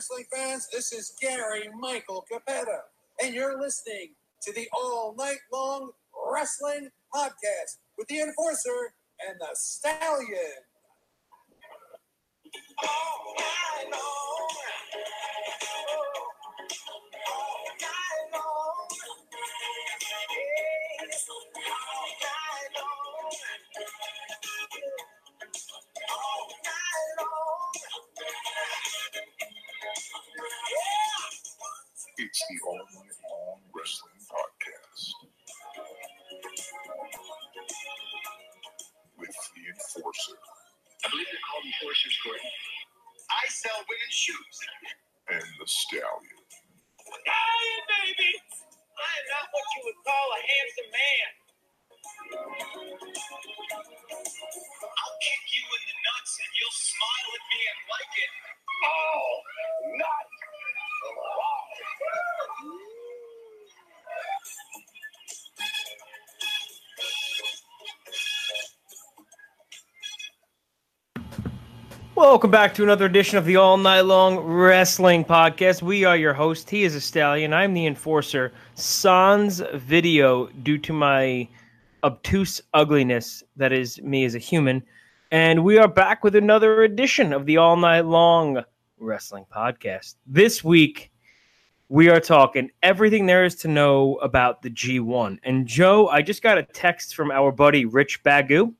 Wrestling fans, this is Gary Michael Cappetta, and you're listening to the All Night Long Wrestling Podcast with the Enforcer and the Stallion. All night long. All night long. Yes, all night long. All night long. It's the All Night Long Wrestling Podcast with the Enforcer I believe they're called enforcers, Gordon. I sell women's shoes. Welcome back to another edition of the All Night Long Wrestling Podcast. We are your host. He is a stallion. I'm the enforcer. Sans video, due to my obtuse ugliness that is me as a human. And we are back with another edition of the All Night Long Wrestling Podcast. This week, we are talking everything there is to know about the G1. And Joe, I just got a text from our buddy Rich Bagu.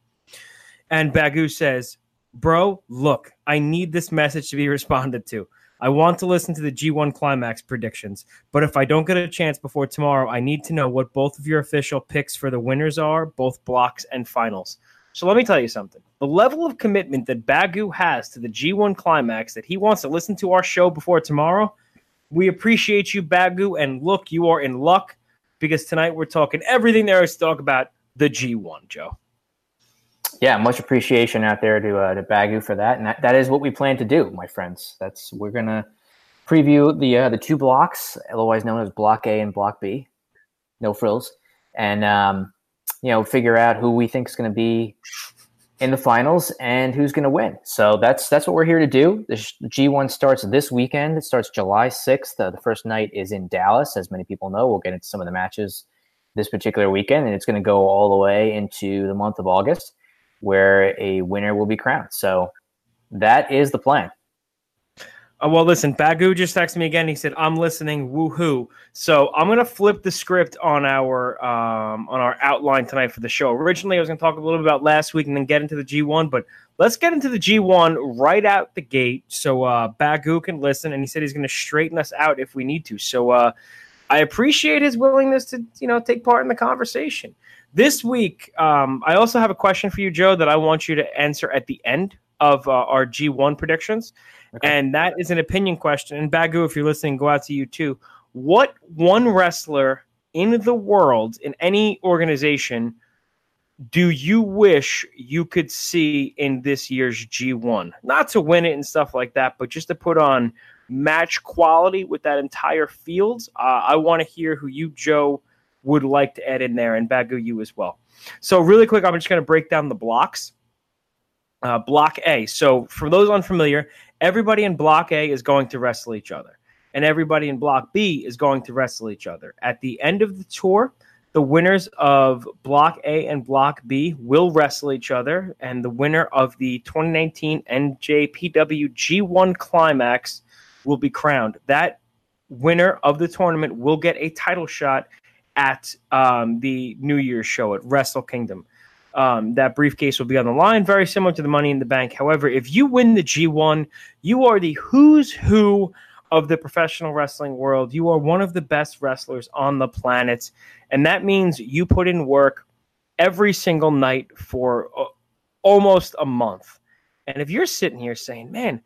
And Bagu says, Bro, look, I need this message to be responded to. I want to listen to the G1 climax predictions, but if I don't get a chance before tomorrow, I need to know what both of your official picks for the winners are, both blocks and finals. So let me tell you something. The level of commitment that Bagu has to the G1 climax that he wants to listen to our show before tomorrow, we appreciate you, Bagu. And look, you are in luck because tonight we're talking everything there is to talk about the G1, Joe. Yeah, much appreciation out there to uh, to Bagu for that, and that, that is what we plan to do, my friends. That's we're gonna preview the uh, the two blocks, otherwise known as Block A and Block B, no frills, and um, you know figure out who we think is going to be in the finals and who's going to win. So that's that's what we're here to do. The G one starts this weekend. It starts July sixth. Uh, the first night is in Dallas, as many people know. We'll get into some of the matches this particular weekend, and it's going to go all the way into the month of August where a winner will be crowned. So that is the plan. Uh, well, listen, Bagu just texted me again. He said, "I'm listening." Woohoo! So I'm gonna flip the script on our um, on our outline tonight for the show. Originally, I was gonna talk a little bit about last week and then get into the G1, but let's get into the G1 right out the gate so uh, Bagu can listen. And he said he's gonna straighten us out if we need to. So uh, I appreciate his willingness to you know take part in the conversation. This week, um, I also have a question for you, Joe, that I want you to answer at the end of uh, our G1 predictions. And that is an opinion question. And Bagu, if you're listening, go out to you too. What one wrestler in the world, in any organization, do you wish you could see in this year's G1? Not to win it and stuff like that, but just to put on match quality with that entire field. Uh, I want to hear who you, Joe, would like to add in there, and Bagu, you as well. So, really quick, I'm just going to break down the blocks. Uh, block A. So, for those unfamiliar, everybody in Block A is going to wrestle each other, and everybody in Block B is going to wrestle each other. At the end of the tour, the winners of Block A and Block B will wrestle each other, and the winner of the 2019 NJPW G1 Climax will be crowned. That winner of the tournament will get a title shot at um, the New Year's show at Wrestle Kingdom. Um, that briefcase will be on the line, very similar to the Money in the Bank. However, if you win the G1, you are the who's who of the professional wrestling world. You are one of the best wrestlers on the planet. And that means you put in work every single night for uh, almost a month. And if you're sitting here saying, man,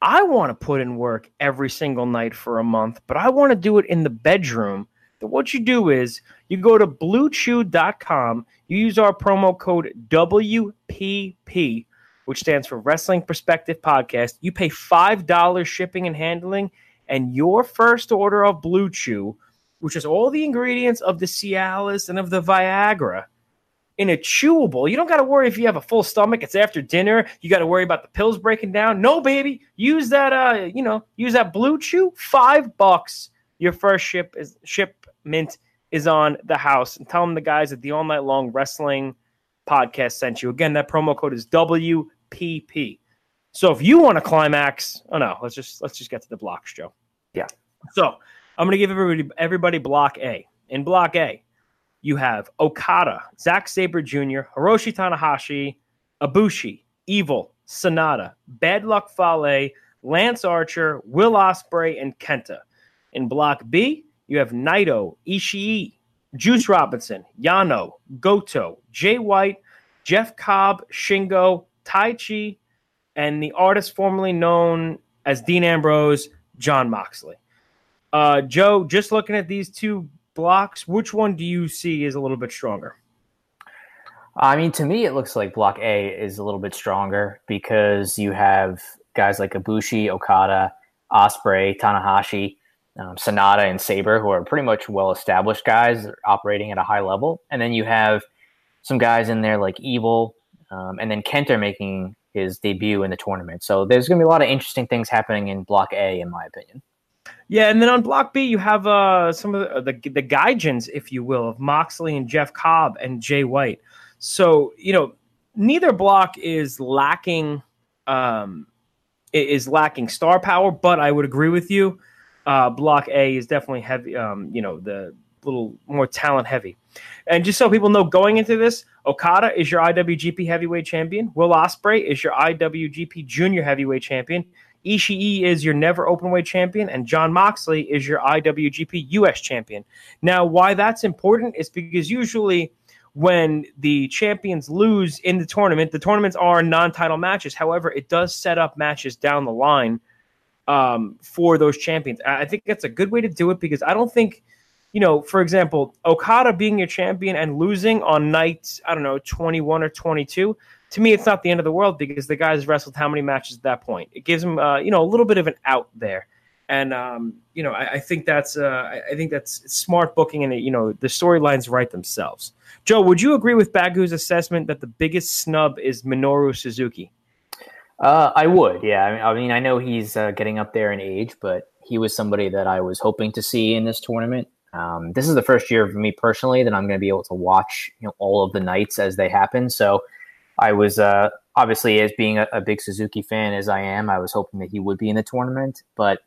I want to put in work every single night for a month, but I want to do it in the bedroom. Then what you do is you go to bluechew.com, you use our promo code WPP, which stands for Wrestling Perspective Podcast. You pay $5 shipping and handling, and your first order of Blue Chew, which is all the ingredients of the Cialis and of the Viagra, in a chewable. You don't got to worry if you have a full stomach. It's after dinner. You got to worry about the pills breaking down. No, baby. Use that. Uh, you know, use that Blue Chew. Five bucks. Your first ship is shipment is on the house. And tell them the guys at the All Night Long Wrestling podcast sent you. Again, that promo code is WPP. So if you want to climax, oh no, let's just let's just get to the blocks, Joe. Yeah. So I'm gonna give everybody everybody block A. In block A, you have Okada, Zack Sabre Jr., Hiroshi Tanahashi, Ibushi, Evil, Sanada, Bad Luck Fale, Lance Archer, Will Ospreay, and Kenta. In Block B, you have Naito, Ishii, Juice Robinson, Yano, Goto, Jay White, Jeff Cobb, Shingo, Taichi, and the artist formerly known as Dean Ambrose, Jon Moxley. Uh, Joe, just looking at these two blocks, which one do you see is a little bit stronger? I mean, to me, it looks like Block A is a little bit stronger because you have guys like Ibushi, Okada, Ospreay, Tanahashi, um, Sanada, and Sabre, who are pretty much well established guys operating at a high level. And then you have some guys in there like Evil, um, and then Kenta making his debut in the tournament. So there's going to be a lot of interesting things happening in Block A, in my opinion. Yeah, and then on Block B, you have uh, some of the, the the Gaijins, if you will, of Moxley and Jeff Cobb and Jay White. So you know, neither block is lacking um, is lacking star power, but I would agree with you. Uh, block A is definitely heavy. Um, you know, the little more talent heavy. And just so people know, going into this, Okada is your IWGP Heavyweight Champion. Will Ospreay is your IWGP Junior Heavyweight Champion. Ishii is your never openweight champion, and Jon Moxley is your IWGP US champion. Now, why that's important is because usually when the champions lose in the tournament, the tournaments are non-title matches. However, it does set up matches down the line um, for those champions. I think that's a good way to do it because I don't think, you know, for example, Okada being your champion and losing on night, I don't know, 21 or 22, to me, it's not the end of the world because the guy's wrestled how many matches at that point? It gives him, uh, you know, a little bit of an out there. And um, you know, I, I think that's uh, I, think that's smart booking, and you know, the storylines write themselves. Joe, would you agree with Bagu's assessment that the biggest snub is Minoru Suzuki? Uh, I would, yeah. I mean, I, mean, I know he's uh, getting up there in age, but he was somebody that I was hoping to see in this tournament. Um, this is the first year for me personally that I'm going to be able to watch you know, all of the nights as they happen. So I was uh, obviously, as being a, a, big Suzuki fan as I am, I was hoping that he would be in the tournament. But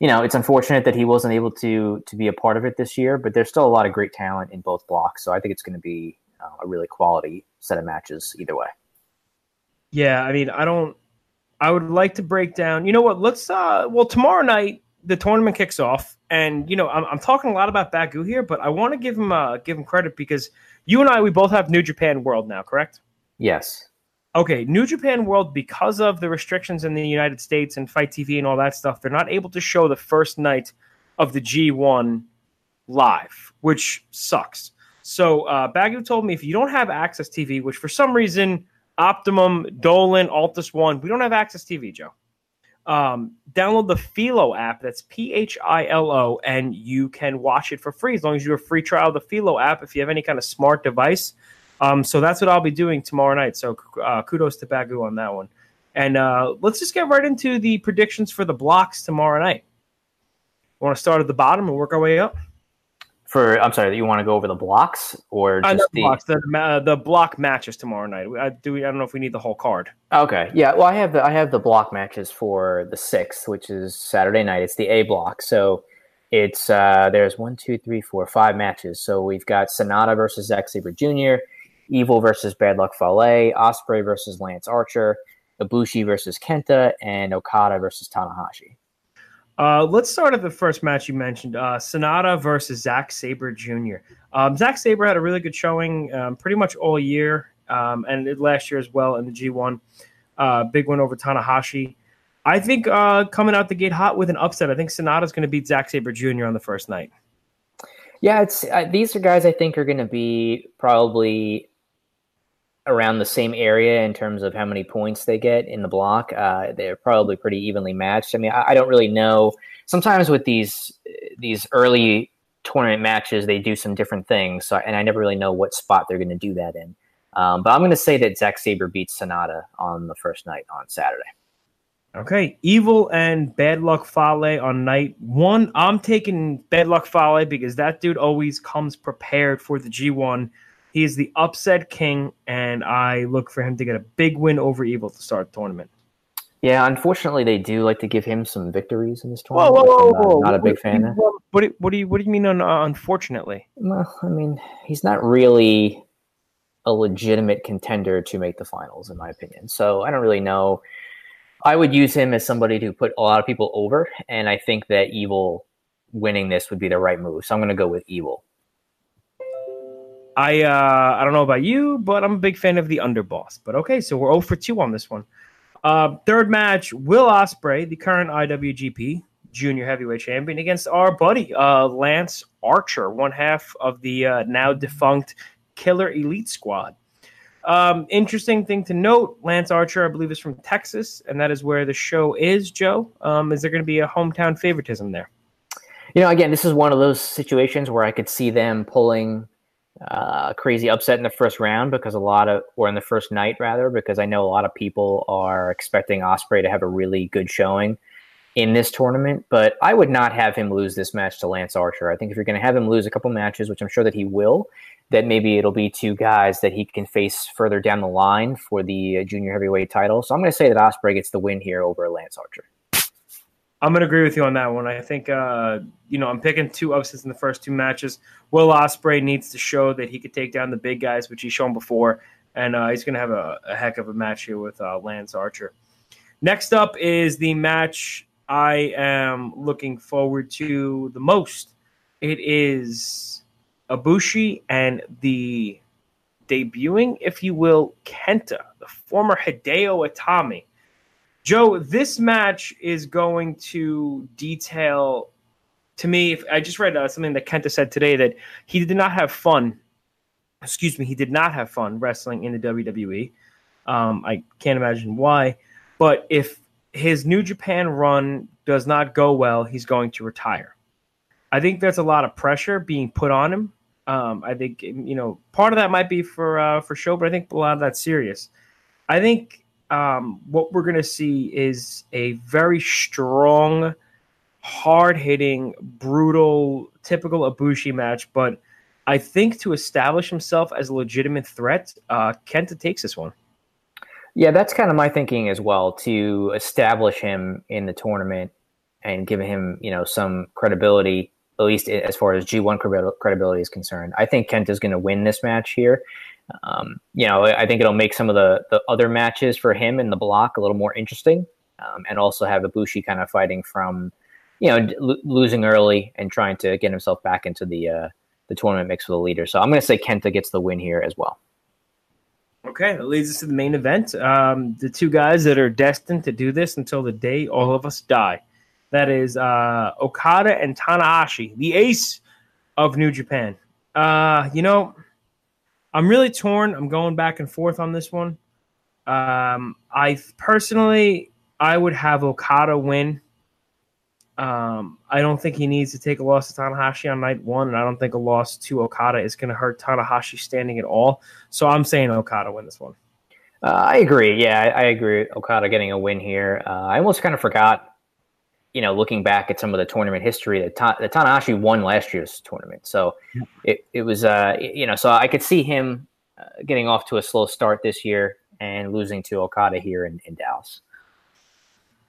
you know, it's unfortunate that he wasn't able to to be a part of it this year. But there's still a lot of great talent in both blocks, so I think it's going to be uh, a really quality set of matches either way. Yeah, I mean, I don't. I would like to break down. You know what? Let's. uh Well, tomorrow night the tournament kicks off, and you know, I'm, I'm talking a lot about Bagu here, but I want to give him uh give him credit because you and I we both have New Japan World now, correct? Yes. Okay, New Japan World, because of the restrictions in the United States and FITE TV and all that stuff, they're not able to show the first night of the G1 live, which sucks. So uh, Bagu told me if you don't have AXS TV, which for some reason Optimum, Dolan, Altice One, we don't have AXS TV, Joe. Um, download the Philo app. That's P H I L O, and you can watch it for free as long as you have a free trial of the Philo app. If you have any kind of smart device, um, so that's what I'll be doing tomorrow night. So uh, kudos to Bagu on that one. And uh, let's just get right into the predictions for the blocks tomorrow night. Want to start at the bottom and work our way up? For I'm sorry, that you want to go over the blocks or uh, just the blocks, the, uh, the block matches tomorrow night. I do. I don't know if we need the whole card. Okay, yeah. Well, I have the I have the block matches for the sixth, which is Saturday night. It's the A block. So it's uh, there's one, two, three, four, five matches. So we've got Sanada versus Zack Sabre Jr. Evil versus Bad Luck Fale, Ospreay versus Lance Archer, Ibushi versus Kenta, and Okada versus Tanahashi. Uh, let's start at the first match you mentioned uh, Sanada versus Zack Sabre Jr. Um, Zack Sabre had a really good showing um, pretty much all year um, and last year as well in the G1. Uh, big win over Tanahashi. I think uh, coming out the gate hot with an upset. I think Sanada's going to beat Zack Sabre Jr. on the first night. Yeah, it's uh, these are guys I think are going to be probably around the same area in terms of how many points they get in the block. Uh, they're probably pretty evenly matched. I mean, I, I, don't really know. Sometimes with these these early tournament matches, they do some different things, so, and I never really know what spot they're going to do that in. Um, but I'm going to say that Zack Sabre beats Sanada on the first night on Saturday. Okay, Evil and Bad Luck Fale on night one. I'm taking Bad Luck Fale because that dude always comes prepared for the G1. He is the upset king, and I look for him to get a big win over Evil to start the tournament. Yeah, unfortunately, they do like to give him some victories in this tournament. Whoa, whoa, whoa, whoa. not a big what, fan. What, what, do, what do you What do you mean? Un, uh, unfortunately, well, I mean he's not really a legitimate contender to make the finals, in my opinion. So I don't really know. I would use him as somebody to put a lot of people over, and I think that Evil winning this would be the right move. So I'm going to go with Evil. I uh, I don't know about you, but I'm a big fan of the underboss. But okay, so we're 0 for 2 on this one. Uh, third match: Will Ospreay, the current IWGP Junior Heavyweight Champion, against our buddy uh, Lance Archer, one half of the uh, now defunct Killer Elite Squad. Um, interesting thing to note: Lance Archer, I believe, is from Texas, and that is where the show is. Joe, um, is there going to be a hometown favoritism there? You know, again, this is one of those situations where I could see them pulling uh, crazy upset in the first round because a lot of, or in the first night rather, because I know a lot of people are expecting Ospreay to have a really good showing in this tournament. But I would not have him lose this match to Lance Archer. I think if you're going to have him lose a couple matches, which I'm sure that he will, that maybe it'll be two guys that he can face further down the line for the uh, junior heavyweight title. So I'm going to say that Ospreay gets the win here over Lance Archer. I'm to agree with you on that one. I think, uh, you know, I'm picking two upsets in the first two matches. Will Ospreay needs to show that he could take down the big guys, which he's shown before, and uh, he's to have a, a, heck of a match here with uh, Lance Archer. Next up is the match I am looking forward to the most. It is Ibushi and the debuting, if you will, Kenta, the former Hideo Itami Joe, this match is going to detail to me. If I just read uh, something that Kenta said today that he did not have fun. Excuse me, he did not have fun wrestling in the WWE. Um, I can't imagine why. But if his New Japan run does not go well, he's going to retire. I think there's a lot of pressure being put on him. Um, I think you know part of that might be for uh, for show, but I think a lot of that's serious. I think um, what we're going to see is a very strong, hard hitting, brutal, typical Ibushi match. But I think to establish himself as a legitimate threat, uh, Kenta takes this one. Yeah, that's kind of my thinking as well. To establish him in the tournament and give him, you know, some credibility, at least as far as G1 credibility is concerned. I think Kenta's going to win this match here. Um, you know, I think it'll make some of the, the other matches for him in the block a little more interesting, um, and also have Ibushi kind of fighting from, you know, l- losing early and trying to get himself back into the uh, the tournament mix with the leader. So I'm going to say Kenta gets the win here as well. Okay, that leads us to the main event. Um, the two guys that are destined to do this until the day all of us die. That is uh, Okada and Tanahashi, the ace of New Japan. Uh, you know, I'm really torn. I'm going back and forth on this one. Um, I personally, I would have Okada win. Um, I don't think he needs to take a loss to Tanahashi on night one, and I don't think a loss to Okada is going to hurt Tanahashi standing at all. So I'm saying Okada win this one. Uh, I agree. Yeah, I, I, agree. Okada getting a win here. Uh, I almost kind of forgot you know, looking back at some of the tournament history, that, Ta- that Tanahashi won last year's tournament. So yeah. it, it was, uh, you know, so I could see him uh, getting off to a slow start this year and losing to Okada here in, in Dallas.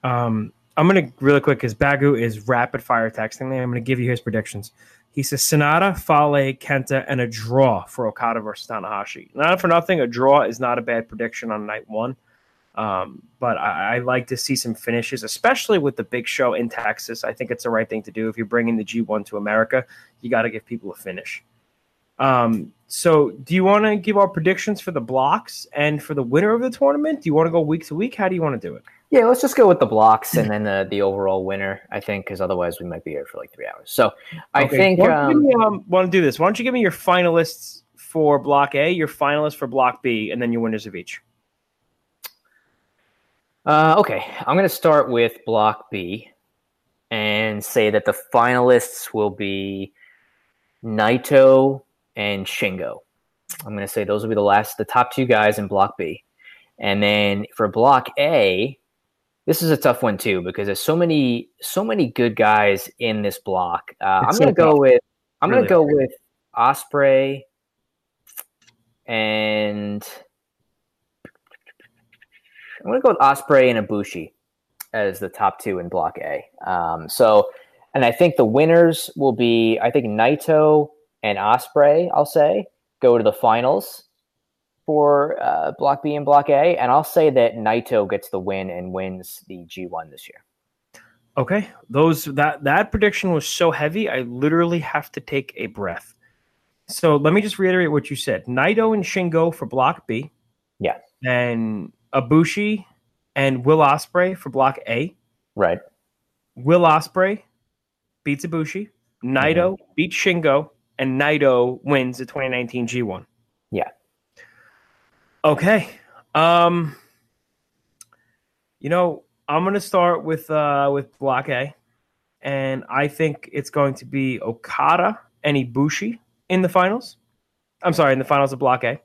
Um, I'm going to really quick because Bagu is rapid fire texting me. I'm going to give you his predictions. He says Sanada, Fale, Kenta, and a draw for Okada versus Tanahashi. Not for nothing, a draw is not a bad prediction on night one. Um, but I, I, like to see some finishes, especially with the big show in Texas. I think it's the right thing to do. If you're bringing the G1 to America, you got to give people a finish. Um, so, do you want to give our predictions for the blocks and for the winner of the tournament? Do you want to go week to week? How do you want to do it? Yeah, let's just go with the blocks and then the, the overall winner. I think because otherwise we might be here for like three hours. So I Okay, think Why um, um, want to do this? Why don't you give me your finalists for Block A, your finalists for Block B, and then your winners of each? Uh, okay, I'm going to start with Block B and say that the finalists will be Naito and Shingo. I'm going to say those will be the last, the top two guys in Block B. And then for Block A, this is a tough one too because there's so many, so many good guys in this block. Uh, I'm going to go with, I'm Really going to go with Ospreay and I'm going to go with Ospreay and Ibushi as the top two in Block A. Um, so, and I think the winners will be, I think Naito and Ospreay. I'll say go to the finals for uh, Block B and Block A, and I'll say that Naito gets the win and wins the G1 this year. Okay, those that that prediction was so heavy, I literally have to take a breath. So let me just reiterate what you said: Naito and Shingo for Block B. Yeah. and Ibushi and Will Ospreay for Block A. Right. Will Ospreay beats Ibushi. Naito beats Shingo, and Naito wins the 2019 G1. Yeah. Okay. Um. You know, I'm gonna start with uh with Block A, and I think it's going to be Okada and Ibushi in the finals. I'm sorry, in the finals of Block A.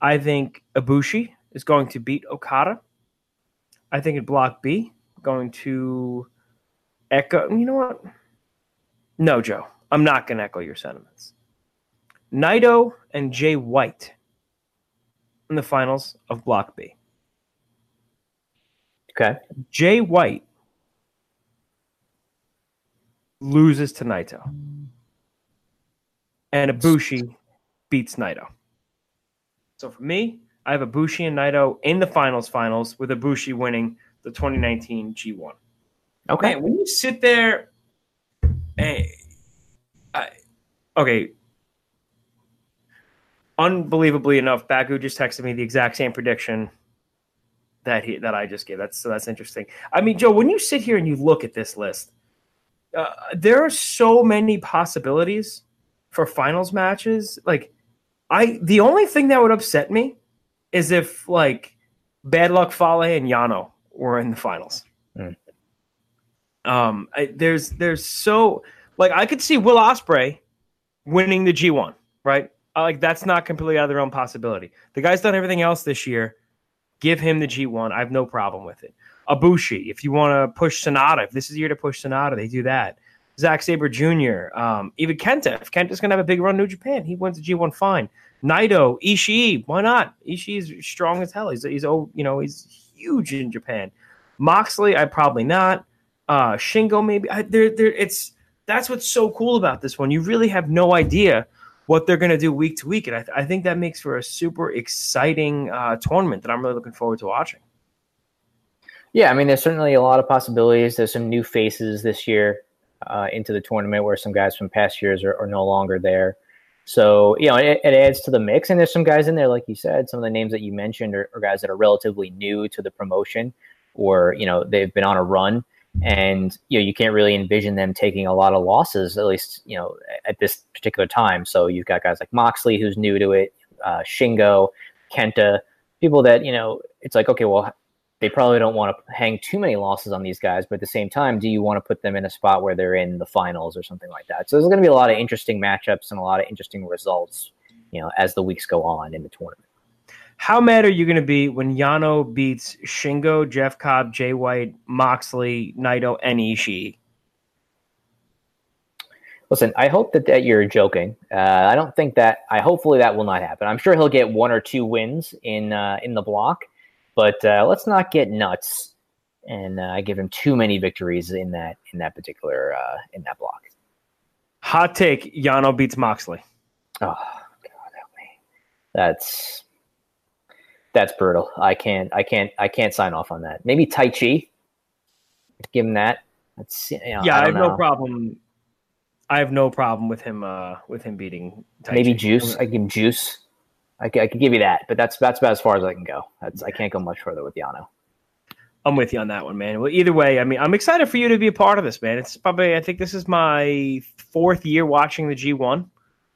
I think Ibushi is going to beat Okada. I think in Block B, going to echo. You know what? No, Joe. I'm not going to echo your sentiments. Naito and Jay White in the finals of Block B. Okay. Jay White loses to Naito. And Ibushi beats Naito. So for me, I have a Ibushi and Naito in the finals finals with a Ibushi winning the 2019 G1. Okay. Man, when you sit there, eh, I, okay. Unbelievably enough, Bagu just texted me the exact same prediction that he that I just gave. That's so that's interesting. I mean, Joe, when you sit here and you look at this list, uh, there are so many possibilities for finals matches. Like, I the only thing that would upset me is if like Bad Luck Fale and Yano were in the finals. Mm. Um, I, there's there's so like I could see Will Ospreay winning the G1, right? Uh, like that's not completely out of the realm possibility. The guy's done everything else this year. Give him the G1. I have no problem with it. Ibushi, if you want to push Sanada, if this is the year to push Sanada, they do that. Zack Sabre Jr., um, even Kenta. If Kenta's going to have a big run in New Japan, he wins the G1 fine. Naito, Ishii, why not? Ishii is strong as hell. He's, he's oh, you know, he's huge in Japan. Moxley, I probably not. Uh, Shingo, maybe. I, there, there. It's that's what's so cool about this one. You really have no idea what they're going to do week to week, and I, th- I think that makes for a super exciting uh, tournament that I'm really looking forward to watching. Yeah, I mean, there's certainly a lot of possibilities. There's some new faces this year uh, into the tournament where some guys from past years are, are no longer there. So, you know, it, it adds to the mix. And there's some guys in there, like you said, some of the names that you mentioned are, are guys that are relatively new to the promotion or, you know, they've been on a run. And, you know, you can't really envision them taking a lot of losses, at least, you know, at this particular time. So you've got guys like Moxley, who's new to it, uh, Shingo, Kenta, people that, you know, it's like, okay, well, they probably don't want to hang too many losses on these guys, but at the same time, do you want to put them in a spot where they're in the finals or something like that? So there's going to be a lot of interesting matchups and a lot of interesting results, you know, as the weeks go on in the tournament. How mad are you going to be when Yano beats Shingo, Jeff Cobb, Jay White, Moxley, Naito, and Ishii? Listen, I hope that, that you're joking. Uh, I don't think that. I hopefully that will not happen. I'm sure he'll get one or two wins in uh, in the block, but uh, let's not get nuts and uh, give him too many victories in that in that particular uh, in that block. Hot take: Yano beats Moxley. Oh God, help me. That's that's brutal. I can't. I can't. I can't sign off on that. Maybe Tai Chi. Give him that. That's you know, yeah, I, I, have don't no problem. I have no problem with him. Uh, with him beating. Tai Maybe Chi. Juice. I give him Juice. I, I could give you that, but that's that's about as far as I can go. That's I can't go much further with Yano. I'm with you on that one, man. Well, either way, I mean, I'm excited for you to be a part of this, man. It's probably, I think this is my fourth year watching the G1.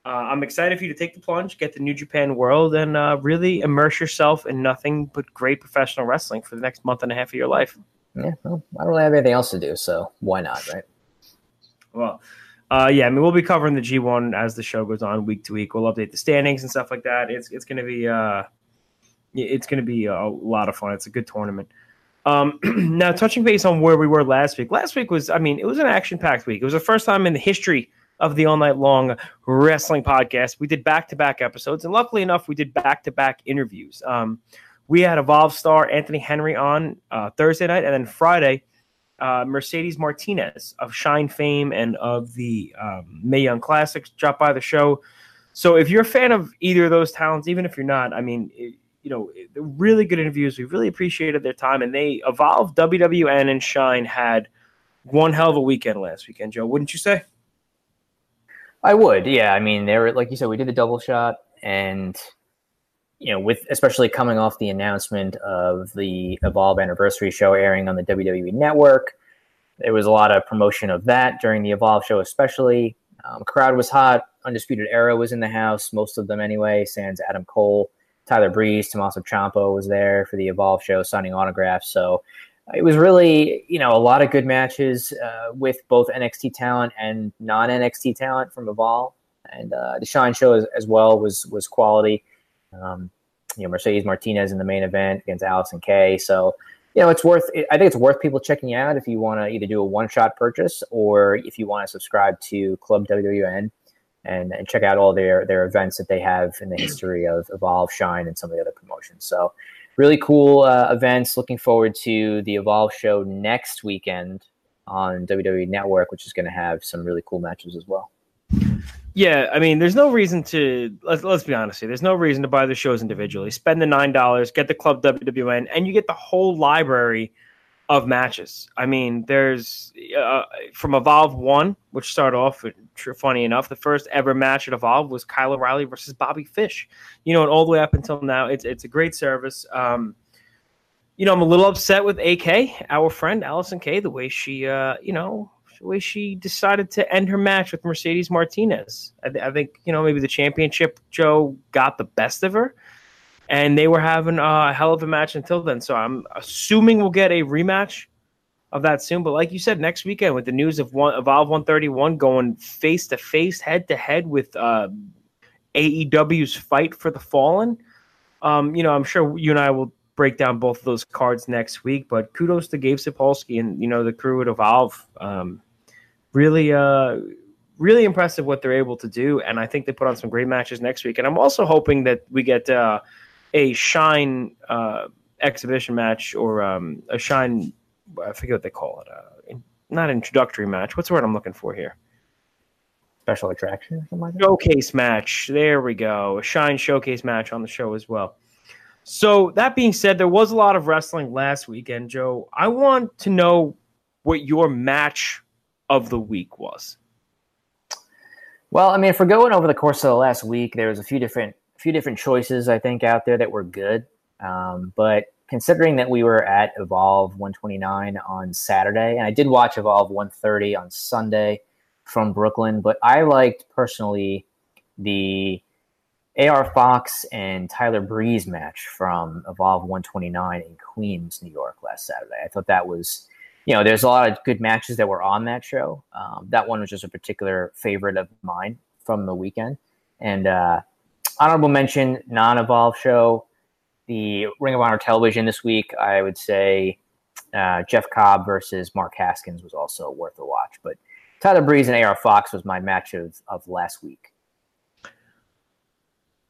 Uh, I'm excited for you to take the plunge, get the New Japan world, and uh, really immerse yourself in nothing but great professional wrestling for the next month and a half of your life. Yeah, well, I don't really have anything else to do, so why not, right? Well, uh, yeah, I mean, we'll be covering the G1 as the show goes on week to week. We'll update the standings and stuff like that. It's it's going to be uh, it's going to be a lot of fun. It's a good tournament. Um, now, touching base on where we were last week. Last week was, I mean, it was an action packed week. It was the first time in the history of the all night long wrestling podcast. We did back to back episodes, and luckily enough, we did back to back interviews. Um, we had Evolve star Anthony Henry on uh, Thursday night, and then Friday, uh, Mercedes Martinez of Shine fame and of the um, Mae Young Classics dropped by the show. So if you're a fan of either of those talents, even if you're not, I mean, it, you know, they're really good interviews. We really appreciated their time, and they evolved WWN, and Shine had one hell of a weekend last weekend. Joe, wouldn't you say? I would, yeah. I mean, they were like you said, we did the double shot, and you know, with especially coming off the announcement of the Evolve anniversary show airing on the WWE Network, there was a lot of promotion of that during the Evolve show, especially. Um, crowd was hot. Undisputed Era was in the house, most of them anyway. Sans Adam Cole, Tyler Breeze, Tommaso Ciampa was there for the Evolve show, signing autographs. So it was really, you know, a lot of good matches uh, with both NXT talent and non NXT talent from Evolve, and uh, the Shine show as, as well was was quality. Um, you know, Mercedes Martinez in the main event against Allysin Kay. So, you know, it's worth. I think it's worth people checking out if you want to either do a one shot purchase or if you want to subscribe to Club WWN and, and check out all their their events that they have in the history of Evolve, Shine, and some of the other promotions. So really cool uh, events. Looking forward to the Evolve show next weekend on WWE Network, which is going to have some really cool matches as well. Yeah, I mean, there's no reason to let's let's be honest here. There's no reason to buy the shows individually. Spend the nine dollars, get the Club WWN, and you get the whole library of matches. I mean, there's uh, from Evolve One, which started off funny enough, the first ever match at Evolve was Kyle O'Reilly versus Bobby Fish. You know, and all the way up until now, it's it's a great service. Um, you know, I'm a little upset with AK, our friend Allysin Kay, the way she, uh, you know, way she decided to end her match with Mercedes Martinez. I, th- I think you know maybe the championship Joe got the best of her and they were having a hell of a match until then. So I'm assuming we'll get a rematch of that soon. But like you said, next weekend with the news of one Evolve 131 going face to face, head to head with uh, AEW's Fight for the Fallen. Um, you know, I'm sure you and I will break down both of those cards next week. But kudos to Gabe Sapolsky and you know the crew at Evolve. Um, really, uh, really impressive what they're able to do, and I think they put on some great matches next week. And I'm also hoping that we get. Uh, a shine uh, exhibition match or um, a shine. I forget what they call it. Uh, not introductory match. What's the word I'm looking for here? Special attraction, like showcase match. There we go. A shine showcase match on the show as well. So that being said, there was a lot of wrestling last weekend, Joe. I want to know what your match of the week was. Well, I mean, if we're going over the course of the last week, there was a few different few different choices I think out there that were good. Um, but considering that we were at Evolve 129 on Saturday, and I did watch Evolve 130 on Sunday from Brooklyn, but I liked personally the AR Fox and Tyler Breeze match from Evolve 129 in Queens, New York last Saturday. I thought that was, you know, there's a lot of good matches that were on that show. Um, that one was just a particular favorite of mine from the weekend. And, uh, honorable mention, non-evolve show, the Ring of Honor television this week. I would say uh, Jeff Cobb versus Mark Haskins was also worth a watch. But Tyler Breeze and AR Fox was my match of, of last week.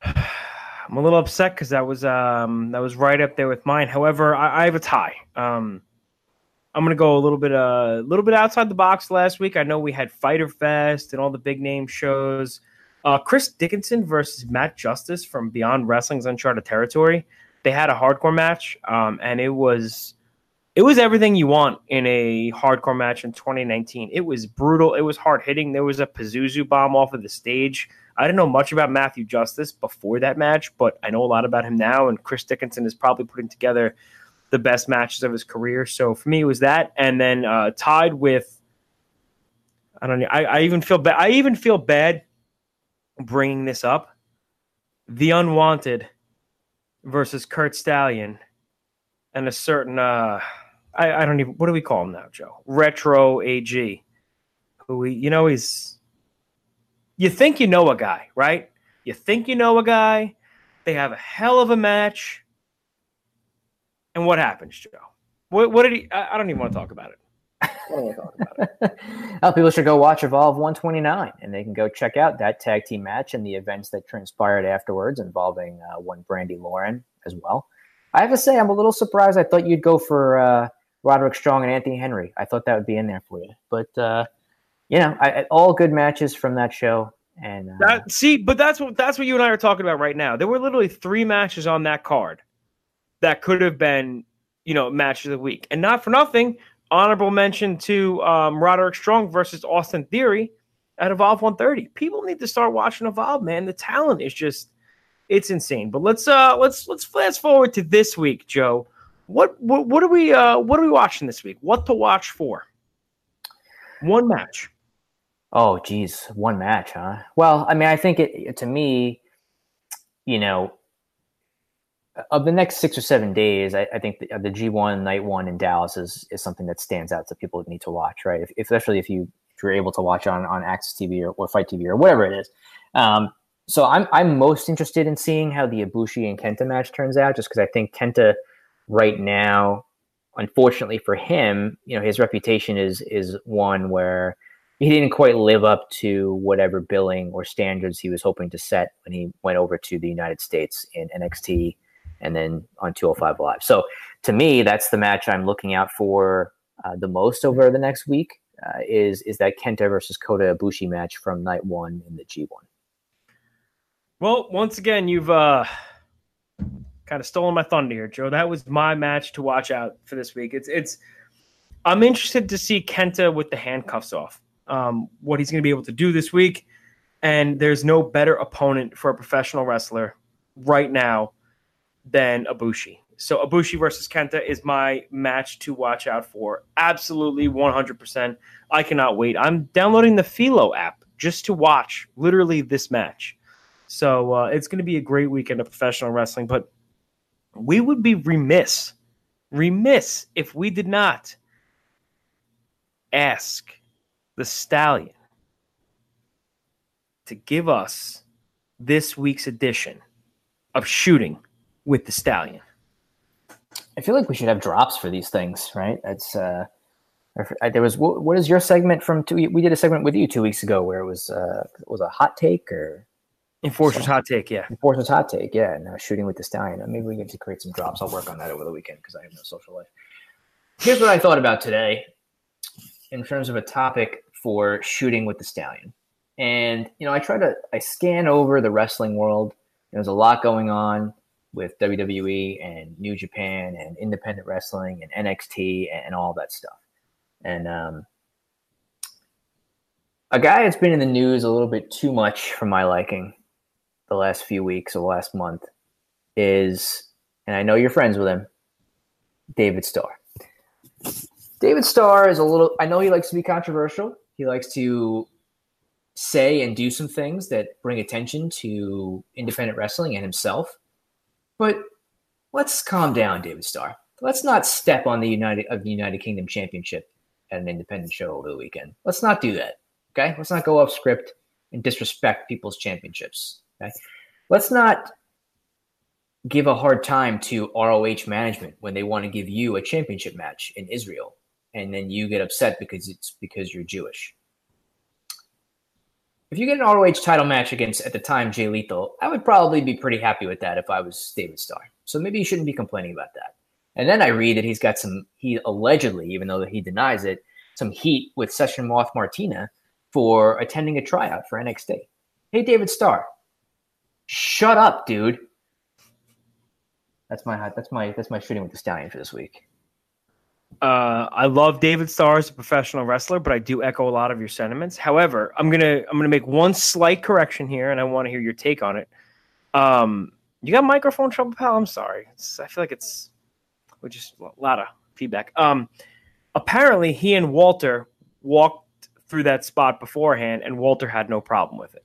I'm a little upset because that was um, that was right up there with mine. However, I, I have a tie. Um, I'm gonna go a little bit uh, a uh, little bit outside the box last week. I know we had Fyter Fest and all the big name shows. Uh, Chris Dickinson versus Matt Justice from Beyond Wrestling's Uncharted Territory. They had a hardcore match, um, and it was it was everything you want in a hardcore match in 2019. It was brutal. It was hard hitting. There was a Pazuzu bomb off of the stage. I didn't know much about Matthew Justice before that match, but I know a lot about him now. And Chris Dickinson is probably putting together the best matches of his career. So for me, it was that, and then uh, tied with. I don't know. I, I even feel bad. I even feel bad bringing this up. The Unwanted versus Curt Stallion, and a certain. Uh, I, I don't even. What do we call him now, Joe? Retro AG. Who we, you know, he's. You think you know a guy, right? You think you know a guy. They have a hell of a match. And what happens, Joe? What, what did he? I, I don't even want to talk about it. I don't want to talk about it. well, people should go watch Evolve 129, and they can go check out that tag team match and the events that transpired afterwards, involving uh, one Brandi Lauren as well. I have to say, I'm a little surprised. I thought you'd go for uh, Roderick Strong and Anthony Henry. I thought that would be in there for you, but uh, you know, I, all good matches from that show. And uh, that, see, but that's what that's what you and I are talking about right now. There were literally three matches on that card that could have been, you know, match of the week, and not for nothing. Honorable mention to um, Roderick Strong versus Austin Theory at Evolve 130. People need to start watching Evolve, man. The talent is just it's insane. But let's uh let's let's fast forward to this week, Joe. What what what are we uh what are we watching this week? What to watch for? One match. Oh, geez, one match, huh? Well, I mean, I think it to me, you know, of the next six or seven days, I, I think the, the, G1 night one in Dallas is is something that stands out that people need to watch, right? If, especially if you if you're able to watch on on AXS TV or, or FITE TV or whatever it is. Um, so I'm I'm most interested in seeing how the Ibushi and Kenta match turns out, just because I think Kenta right now, unfortunately for him, you know, his reputation is is one where he didn't quite live up to whatever billing or standards he was hoping to set when he went over to the United States in NXT and then on 205 Live. So to me, that's the match I'm looking out for uh, the most over the next week. Uh, is is that Kenta versus Kota Ibushi match from night one in the G1? Well, once again, you've uh, kind of stolen my thunder here, Joe. That was my match to watch out for this week. It's it's. I'm interested to see Kenta with the handcuffs off um, what he's going to be able to do this week. And there's no better opponent for a professional wrestler right now than Ibushi. So Ibushi versus Kenta is my match to watch out for. Absolutely 100%. I cannot wait. I'm downloading the Philo app just to watch literally this match. So uh, it's going to be a great weekend of professional wrestling. But we would be remiss, remiss if we did not ask the Stallion to give us this week's edition of Shooting with the Stallion. I feel like we should have drops for these things, right? It's uh, there was what, what is your segment from two? We did a segment with you two weeks ago where it was uh, it was a hot take or Enforcer's hot take, yeah. Enforcer's hot take, yeah. Now shooting with the stallion. Maybe we get to create some drops. I'll work on that over the weekend because I have no social life. Here's what I thought about today in terms of a topic for shooting with the stallion. And you know, I try to I scan over the wrestling world. There's a lot going on with WWE and New Japan and independent wrestling and NXT and, all that stuff. And um, a guy that's been in the news a little bit too much for my liking the last few weeks or the last month is, and I know you're friends with him, David Starr. David Starr is a little, I know he likes to be controversial. He likes to say and do some things that bring attention to independent wrestling and himself. But let's calm down, David Starr. Let's not step on the United of the United Kingdom Championship at an independent show over the weekend. Let's not do that. Okay? Let's not go off script and disrespect people's championships. Okay? Let's not give a hard time to ROH management when they want to give you a championship match in Israel and then you get upset because it's because you're Jewish. If you get an ROH title match against at the time Jay Lethal, I would probably be pretty happy with that if I was David Starr. So maybe you shouldn't be complaining about that. And then I read that he's got some he allegedly, even though he denies it, some heat with Session Moth Martina for attending a tryout for NXT. Hey David Starr, shut up, dude. That's my that's my that's my shooting with the stallion for this week. Uh, I love David Starr as a professional wrestler, but I do echo a lot of your sentiments. However, I'm gonna I'm gonna make one slight correction here, and I want to hear your take on it. Um, you got microphone trouble, pal? I'm sorry. It's, I feel like it's which just a lot of feedback. Um, apparently, he and Walter walked through that spot beforehand, and Walter had no problem with it.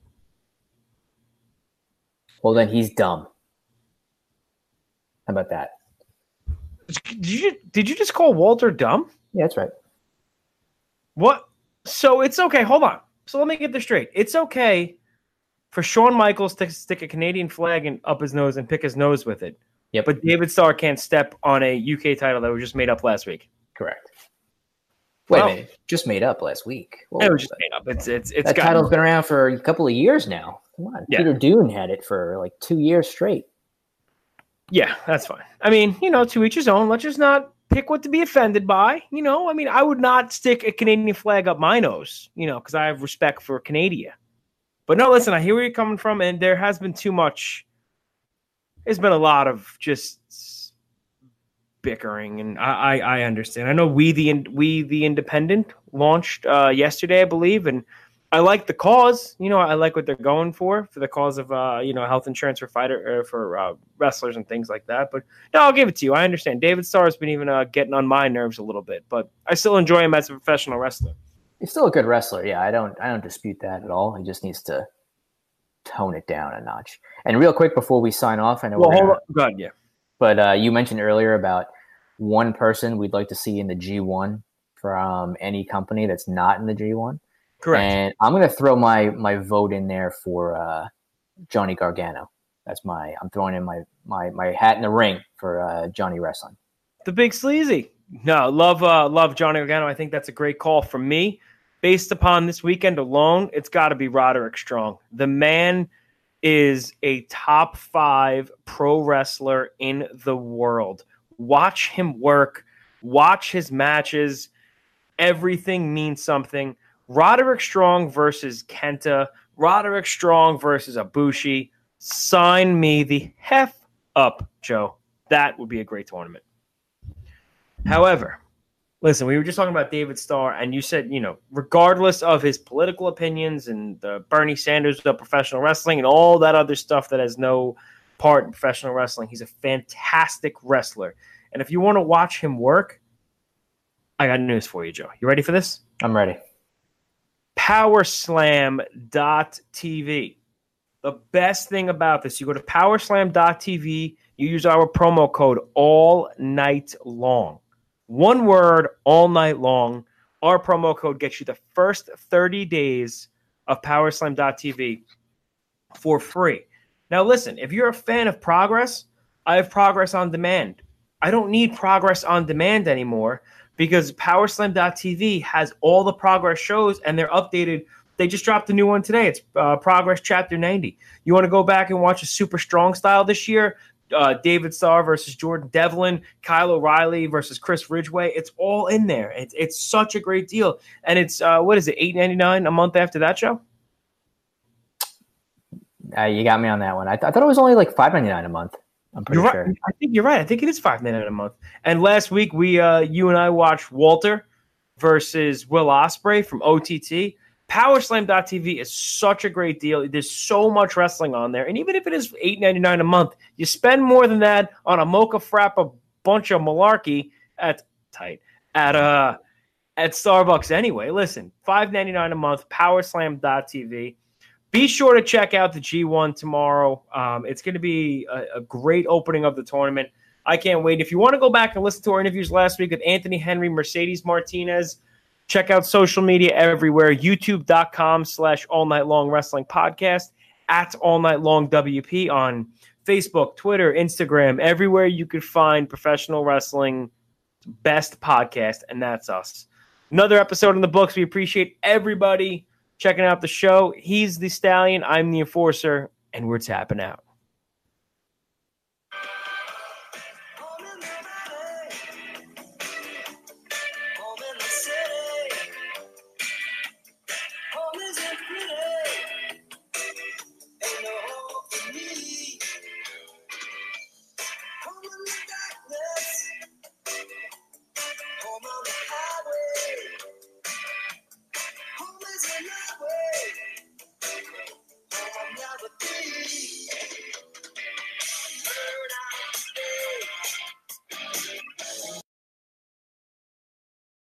Well, then he's dumb. How about that? Did you did you just call Walter dumb? Yeah, that's right. What? So it's okay. Hold on. So let me get this straight. It's okay for Shawn Michaels to stick a Canadian flag in, up his nose and pick his nose with it. Yep. But David Starr can't step on a UK title that was just made up last week. Correct. Wait Well- a minute. Just made up last week. Whoa. It was just made up. It's it's it's that got title's been around for a couple of years now. Come on. Yeah. Peter Dunne had it for like two years straight. Yeah, that's fine. I mean, you know, to each his own. Let's just not pick what to be offended by. You know, I mean, I would not stick a Canadian flag up my nose, you know, because I have respect for Canada. But no, listen, I hear where you're coming from, and there has been too much. There's been a lot of just bickering, and I, I, I understand. I know we the we the Independent launched uh, yesterday, I believe, and I like the cause. You know, I like what they're going for for the cause of uh, you know health insurance for fighter for uh, wrestlers and things like that. But no, I'll give it to you. I understand. David Starr has been even uh, getting on my nerves a little bit, but I still enjoy him as a professional wrestler. He's still a good wrestler. Yeah, I don't I don't dispute that at all. He just needs to tone it down a notch. And real quick before we sign off, I know Well, we're hold on. God, yeah. but uh, you mentioned earlier about one person we'd like to see in the G1 from any company that's not in the G1. Correct. And I'm going to throw my my vote in there for uh, Johnny Gargano. That's my I'm throwing in my my my hat in the ring for uh, Johnny Wrestling. the big sleazy. No, love uh love Johnny Gargano. I think that's a great call from me. Based upon this weekend alone, it's got to be Roderick Strong. The man is a top five pro wrestler in the world. Watch him work. Watch his matches. Everything means something. Roderick Strong versus Kenta. Roderick Strong versus Ibushi. Sign me the hef up, Joe. That would be a great tournament. However, listen, we were just talking about David Starr, and you said, you know, regardless of his political opinions and the Bernie Sanders of professional wrestling and all that other stuff that has no part in professional wrestling, he's a fantastic wrestler. And if you want to watch him work, I got news for you, Joe. You ready for this? I'm ready. powerslam.tv. The best thing about this, you go to powerslam.tv, you use our promo code all night long. One word, all night long. Our promo code gets you the first 30 days of powerslam.tv for free. Now, listen, if you're a fan of progress, I have progress on demand. I don't need progress on demand anymore because powerslam.tv has all the progress shows and they're updated. They just dropped a new one today. It's uh, Progress Chapter 90. You want to go back and watch a super strong style this year? Uh, David Starr versus Jordan Devlin, Kyle O'Reilly versus Chris Ridgeway. It's all in there. It's, it's such a great deal. And it's, uh, what is it, eight ninety nine a month after that show? Uh, you got me on that one. I, th- I thought it was only like five ninety nine a month. I'm pretty You're sure. right. I think you're right. I think it is five minutes a month. And last week we uh you and I watched Walter versus Will Ospreay from OTT. Powerslam.tv is such a great deal. There's so much wrestling on there. And even if it is $8.99 a month, you spend more than that on a mocha frap a bunch of malarkey at tight at uh at Starbucks anyway. Listen, $5.99 a month, powerslam.tv. Be sure to check out the G1 tomorrow. Um, it's going to be a, a great opening of the tournament. I can't wait. If you want to go back and listen to our interviews last week with Anthony Henry, Mercedes Martinez, check out social media everywhere. YouTube.com slash all night long wrestling podcast at all night long WP on Facebook, Twitter, Instagram, everywhere you could find professional wrestling best podcast, and that's us. Another episode in the books. We appreciate everybody checking out the show. He's the stallion. I'm the enforcer, and we're tapping out.